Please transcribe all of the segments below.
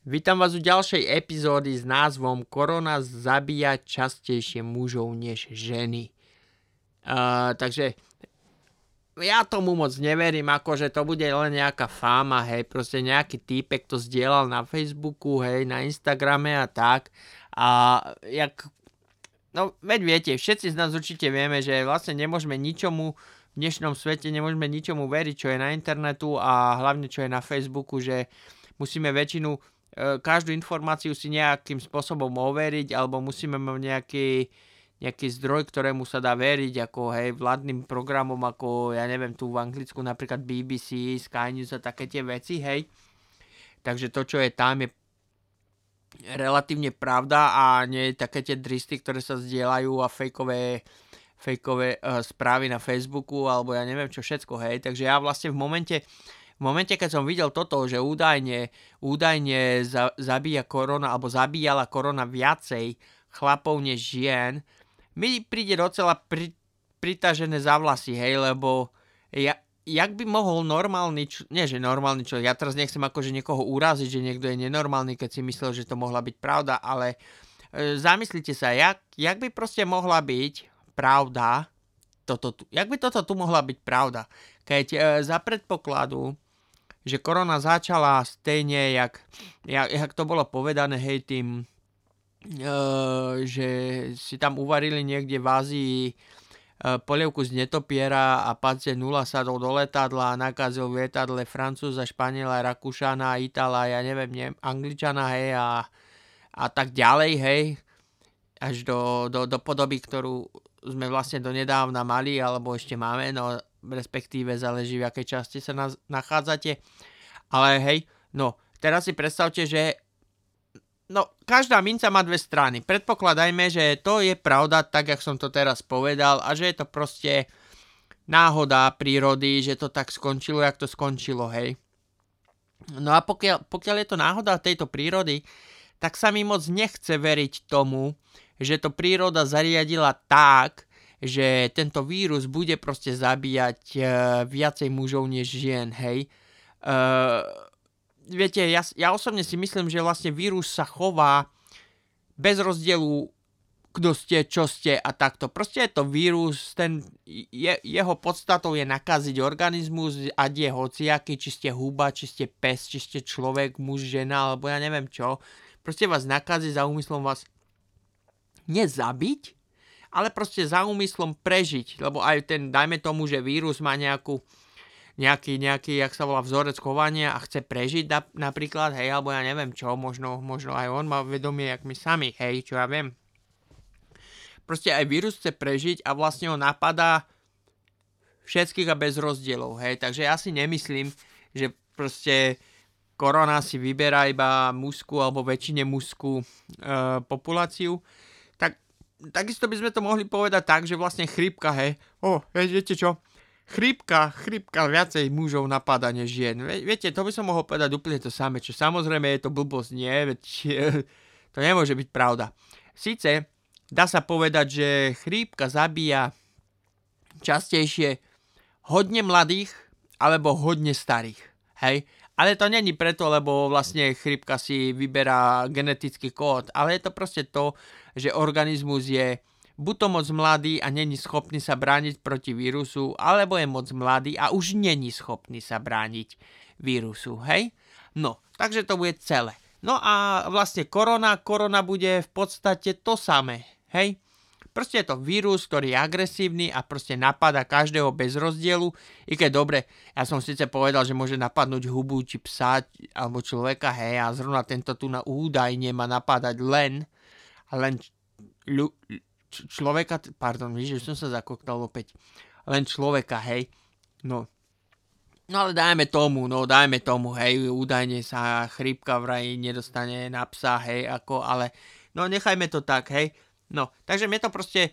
Vítam vás u ďalšej epizódy s názvom Korona zabíja častejšie mužov než ženy. Uh, takže ja tomu moc neverím, ako že to bude len nejaká fáma, hej, proste nejaký týpek to zdieľal na Facebooku, hej, na Instagrame a tak. A jak, no veď viete, všetci z nás určite vieme, že vlastne nemôžeme ničomu v dnešnom svete, nemôžeme ničomu veriť, čo je na internetu a hlavne čo je na Facebooku, že musíme väčšinu každú informáciu si nejakým spôsobom overiť alebo musíme mať nejaký, nejaký zdroj, ktorému sa dá veriť, ako hej, vládnym programom, ako ja neviem, tu v Anglicku napríklad BBC, Sky News a také tie veci, hej. Takže to, čo je tam, je relatívne pravda a nie také tie dristy, ktoré sa zdieľajú a fejkové, fejkové uh, správy na Facebooku alebo ja neviem čo všetko, hej. Takže ja vlastne v momente, v momente, keď som videl toto, že údajne, údajne za, zabíja korona, alebo zabíjala korona viacej chlapov než žien, mi príde docela pri, pritažené za vlasy, hej, lebo ja, jak by mohol normálny, č- nie že normálny človek, ja teraz nechcem akože niekoho uraziť, že niekto je nenormálny, keď si myslel, že to mohla byť pravda, ale e, zamyslite sa, jak, jak by proste mohla byť pravda, toto tu, jak by toto tu mohla byť pravda, keď e, za predpokladu, že korona začala stejne, jak, jak, jak to bolo povedané, hej, tým, uh, že si tam uvarili niekde v Ázii uh, polievku z netopiera a pacient 0 sadol do letadla a nakazil v lietadle Francúza, Španiela, Rakúšana, Itala, ja neviem, neviem Angličana, hej, a, a tak ďalej, hej, až do, do, do podoby, ktorú sme vlastne donedávna mali, alebo ešte máme, no respektíve záleží v akej časti sa na, nachádzate. Ale hej, no teraz si predstavte, že no každá minca má dve strany. Predpokladajme, že to je pravda tak, jak som to teraz povedal a že je to proste náhoda prírody, že to tak skončilo, jak to skončilo, hej. No a pokiaľ, pokiaľ je to náhoda tejto prírody, tak sa mi moc nechce veriť tomu, že to príroda zariadila tak, že tento vírus bude proste zabíjať uh, viacej mužov než žien, hej. Uh, viete, ja, ja osobne si myslím, že vlastne vírus sa chová bez rozdielu kto ste, čo ste a takto. Proste je to vírus, ten, je, jeho podstatou je nakaziť organizmus a je hociaký, či ste huba, či ste pes, či ste človek, muž, žena, alebo ja neviem čo. Proste vás nakazí za úmyslom vás nezabiť, ale proste za úmyslom prežiť, lebo aj ten, dajme tomu, že vírus má nejakú, nejaký, nejaký, jak sa volá, vzorec chovania a chce prežiť na, napríklad, hej, alebo ja neviem čo, možno, možno aj on má vedomie, jak my sami, hej, čo ja viem. Proste aj vírus chce prežiť a vlastne ho napadá všetkých a bez rozdielov, hej, takže ja si nemyslím, že proste korona si vyberá iba mužskú alebo väčšine mužskú e, populáciu, takisto by sme to mohli povedať tak, že vlastne chrípka, hej, o, viete čo, chrípka, chrípka viacej mužov napadá než žien. Viete, to by som mohol povedať úplne to samé, čo samozrejme je to blbosť, nie, veď to nemôže byť pravda. Sice dá sa povedať, že chrípka zabíja častejšie hodne mladých alebo hodne starých, hej, ale to není preto, lebo vlastne chrypka si vyberá genetický kód, ale je to proste to, že organizmus je buď to moc mladý a není schopný sa brániť proti vírusu, alebo je moc mladý a už není schopný sa brániť vírusu, hej? No, takže to bude celé. No a vlastne korona, korona bude v podstate to samé, hej? Proste je to vírus, ktorý je agresívny a proste napada každého bez rozdielu. I keď dobre, ja som síce povedal, že môže napadnúť hubu či psa alebo človeka, hej, a zrovna tento tu na údajne má napadať len, len ľu, č- človeka, pardon, že som sa zakoktal opäť, len človeka, hej, no, No ale dajme tomu, no dajme tomu, hej, údajne sa chrípka vraj nedostane na psa, hej, ako, ale no nechajme to tak, hej. No, takže mne to proste...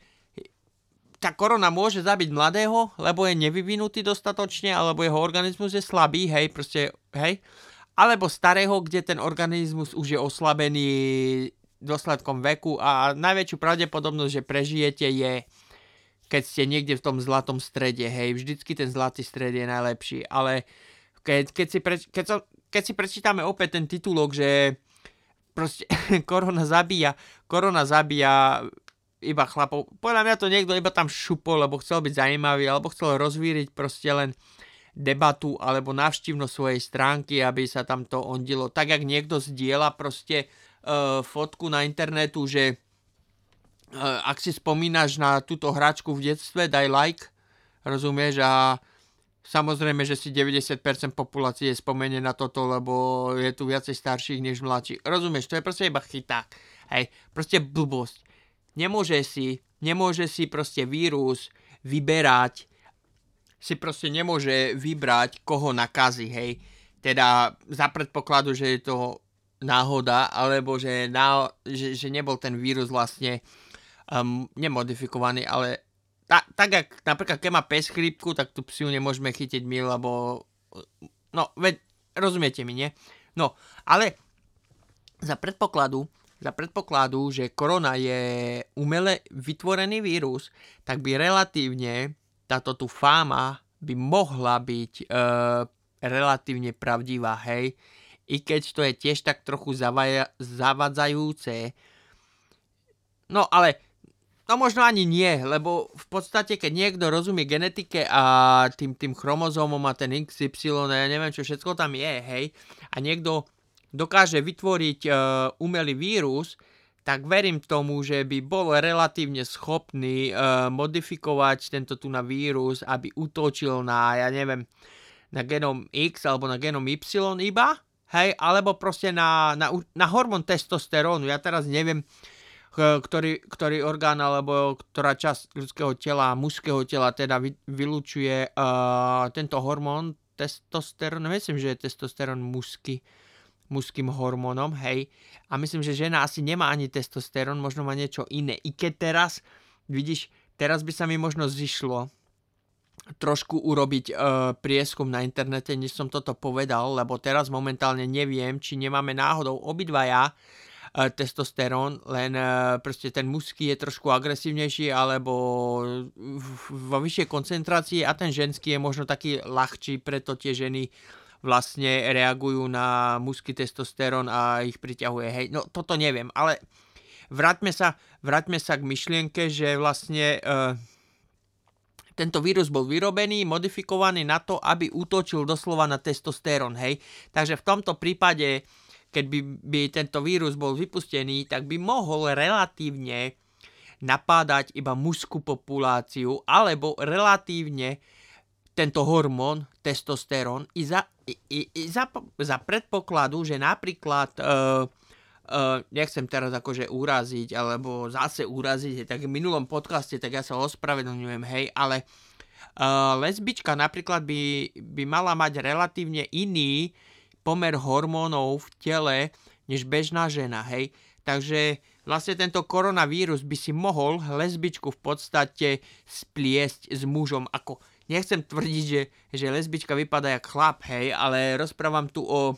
Tá korona môže zabiť mladého, lebo je nevyvinutý dostatočne, alebo jeho organizmus je slabý, hej, proste, hej. Alebo starého, kde ten organizmus už je oslabený dôsledkom veku a najväčšiu pravdepodobnosť, že prežijete je keď ste niekde v tom zlatom strede, hej, vždycky ten zlatý stred je najlepší, ale keď, keď, si, pre, keď, so, keď si prečítame opäť ten titulok, že proste korona zabíja, korona zabíja iba chlapov. Podľa mňa to niekto iba tam šupol, lebo chcel byť zaujímavý, alebo chcel rozvíriť proste len debatu alebo návštivnosť svojej stránky, aby sa tam to ondilo. Tak, jak niekto zdieľa proste uh, fotku na internetu, že uh, ak si spomínaš na túto hračku v detstve, daj like, rozumieš, a Samozrejme, že si 90% populácie spomenie na toto, lebo je tu viacej starších než mladších. Rozumieš, to je proste iba chyták. Hej, proste blbosť. Nemôže si, nemôže si proste vírus vyberať, si proste nemôže vybrať, koho nakazí, hej. Teda za predpokladu, že je to náhoda, alebo že, ná, že, že nebol ten vírus vlastne um, nemodifikovaný, ale ta, tak jak napríklad keď má pes chrípku, tak tú psiu nemôžeme chytiť my, lebo no, veď, rozumiete mi, nie? No, ale za predpokladu, za predpokladu, že korona je umele vytvorený vírus, tak by relatívne táto tu fáma by mohla byť e, relatívne pravdivá, hej? I keď to je tiež tak trochu zavaja, zavadzajúce. No ale No možno ani nie, lebo v podstate, keď niekto rozumie genetike a tým, tým chromozómom a ten XY, ja neviem, čo všetko tam je, hej, a niekto dokáže vytvoriť uh, umelý vírus, tak verím tomu, že by bol relatívne schopný uh, modifikovať tento tu na vírus, aby útočil na, ja neviem, na genom X alebo na genom Y iba, hej, alebo proste na, na, na hormón testosterónu. Ja teraz neviem, ktorý, ktorý orgán alebo ktorá časť ľudského tela, mužského tela teda vy, vylúčuje uh, tento hormón testosterón, myslím, že je testosterón mužský, mužským hormónom, hej. A myslím, že žena asi nemá ani testosterón, možno má niečo iné. I keď teraz, vidíš, teraz by sa mi možno zišlo trošku urobiť uh, prieskum na internete, než som toto povedal, lebo teraz momentálne neviem, či nemáme náhodou obidvaja uh, testosterón, len uh, proste ten mužský je trošku agresívnejší alebo vo vyššej koncentrácii a ten ženský je možno taký ľahčí, preto tie ženy vlastne reagujú na mužský testosterón a ich priťahuje. Hej, no toto neviem, ale vráťme sa, vráťme sa k myšlienke, že vlastne uh, tento vírus bol vyrobený, modifikovaný na to, aby útočil doslova na testosterón, hej. Takže v tomto prípade keď by, tento vírus bol vypustený, tak by mohol relatívne napádať iba mužskú populáciu, alebo relatívne tento hormón, testosterón, i za, i, i za, za predpokladu, že napríklad, uh, uh, nechcem teraz akože uraziť, alebo zase uraziť, tak v minulom podcaste, tak ja sa ospravedlňujem, hej, ale uh, lesbička napríklad by, by mala mať relatívne iný pomer hormónov v tele než bežná žena, hej. Takže vlastne tento koronavírus by si mohol lesbičku v podstate spliesť s mužom. Ako, nechcem tvrdiť, že, že lesbička vypadá jak chlap, hej, ale rozprávam tu o,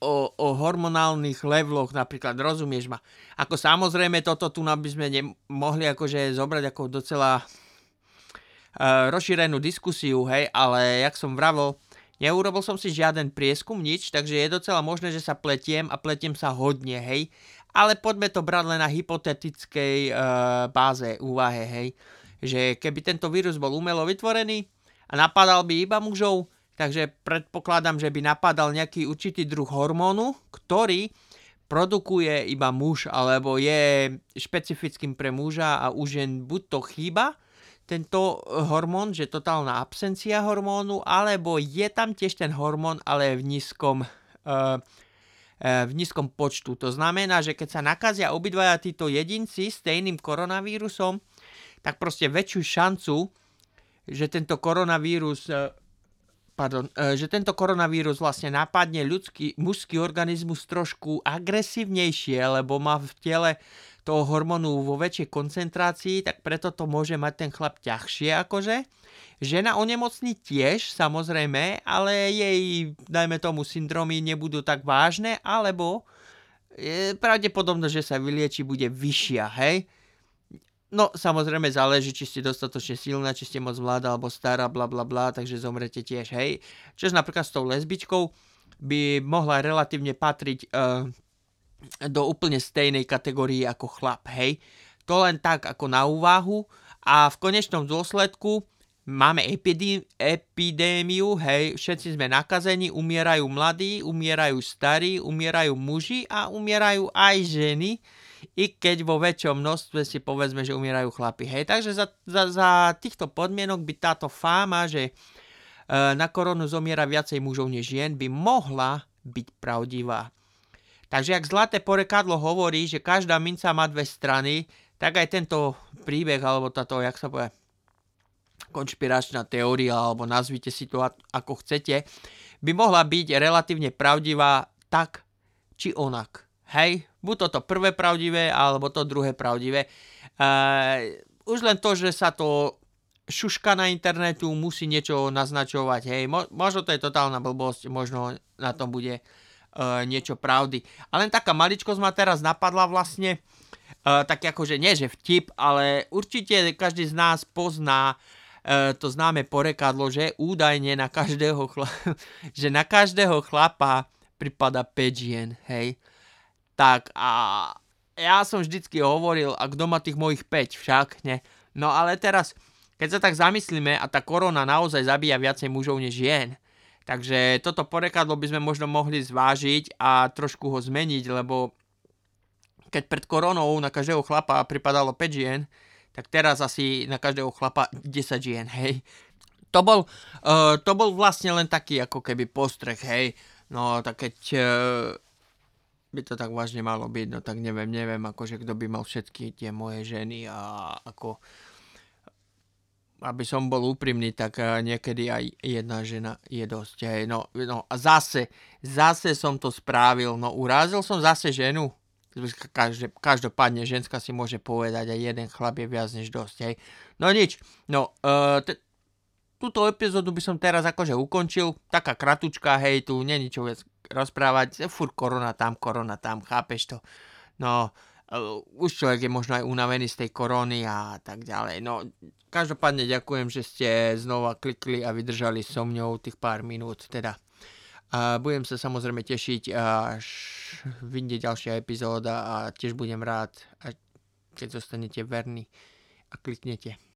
o, o hormonálnych leveloch napríklad, rozumieš ma? Ako samozrejme toto tu by sme mohli akože zobrať ako docela uh, rozšírenú diskusiu, hej, ale jak som vravol, Neurobil som si žiaden prieskum, nič, takže je docela možné, že sa pletiem a pletiem sa hodne, hej. Ale poďme to brať len na hypotetickej uh, báze úvahe, hej. Že keby tento vírus bol umelo vytvorený a napadal by iba mužov, takže predpokladám, že by napadal nejaký určitý druh hormónu, ktorý produkuje iba muž, alebo je špecifickým pre muža a už jen buď to chýba, tento eh, hormón, že totálna absencia hormónu, alebo je tam tiež ten hormón, ale v nízkom, uh, v nízkom počtu. To znamená, že keď sa nakazia obidvaja títo jedinci stejným koronavírusom, tak proste väčšiu šancu, že tento koronavírus pardon, že tento koronavírus vlastne napadne ľudský, mužský organizmus trošku agresívnejšie, lebo má v tele toho hormónu vo väčšej koncentrácii, tak preto to môže mať ten chlap ťažšie akože. Žena onemocní tiež, samozrejme, ale jej, dajme tomu, syndromy nebudú tak vážne, alebo je pravdepodobno, že sa vylieči, bude vyššia, hej. No, samozrejme záleží, či ste dostatočne silná, či ste moc mladá alebo stará, bla bla bla, takže zomrete tiež, hej. Čož napríklad s tou lesbičkou by mohla relatívne patriť uh, do úplne stejnej kategórie ako chlap, hej. To len tak ako na úvahu a v konečnom dôsledku máme epidé- epidémiu, hej, všetci sme nakazení, umierajú mladí, umierajú starí, umierajú muži a umierajú aj ženy, i keď vo väčšom množstve si povedzme, že umierajú chlapi. Hej, takže za, za, za týchto podmienok by táto fáma, že e, na koronu zomiera viacej mužov než žien, by mohla byť pravdivá. Takže ak zlaté porekadlo hovorí, že každá minca má dve strany, tak aj tento príbeh, alebo táto, jak sa povie, konšpiračná teória, alebo nazvite si to ako chcete, by mohla byť relatívne pravdivá tak či onak. Hej, buď toto prvé pravdivé, alebo to druhé pravdivé. Uh, už len to, že sa to šuška na internetu musí niečo naznačovať. Hej, Mo- možno to je totálna blbosť, možno na tom bude uh, niečo pravdy. A len taká maličkosť ma teraz napadla vlastne, uh, tak akože nie že vtip, ale určite každý z nás pozná uh, to známe porekadlo, že údajne na každého, chla- že na každého chlapa pripada 5 žien, hej. Tak a ja som vždycky hovoril, a kto má tých mojich 5 však, ne. No ale teraz, keď sa tak zamyslíme a tá korona naozaj zabíja viacej mužov než žien, takže toto porekadlo by sme možno mohli zvážiť a trošku ho zmeniť, lebo keď pred koronou na každého chlapa pripadalo 5 žien, tak teraz asi na každého chlapa 10 žien, hej. To bol, uh, to bol vlastne len taký ako keby postreh, hej. No tak keď uh, by to tak vážne malo byť, no tak neviem, neviem, akože kto by mal všetky tie moje ženy a ako aby som bol úprimný, tak uh, niekedy aj jedna žena je dosť. Hej. No, no a zase, zase som to spravil, no urazil som zase ženu, Každé, každopádne ženská si môže povedať a jeden chlap je viac než dosť, hej. No nič, no, uh, te, túto epizódu by som teraz akože ukončil, taká kratučka, hej, tu není čo viac rozprávať, fur korona tam, korona tam, chápeš to? No, uh, už človek je možno aj unavený z tej korony a tak ďalej. No, každopádne ďakujem, že ste znova klikli a vydržali so mňou tých pár minút, teda. A budem sa samozrejme tešiť, až vyjde ďalšia epizóda a tiež budem rád, keď zostanete verní a kliknete.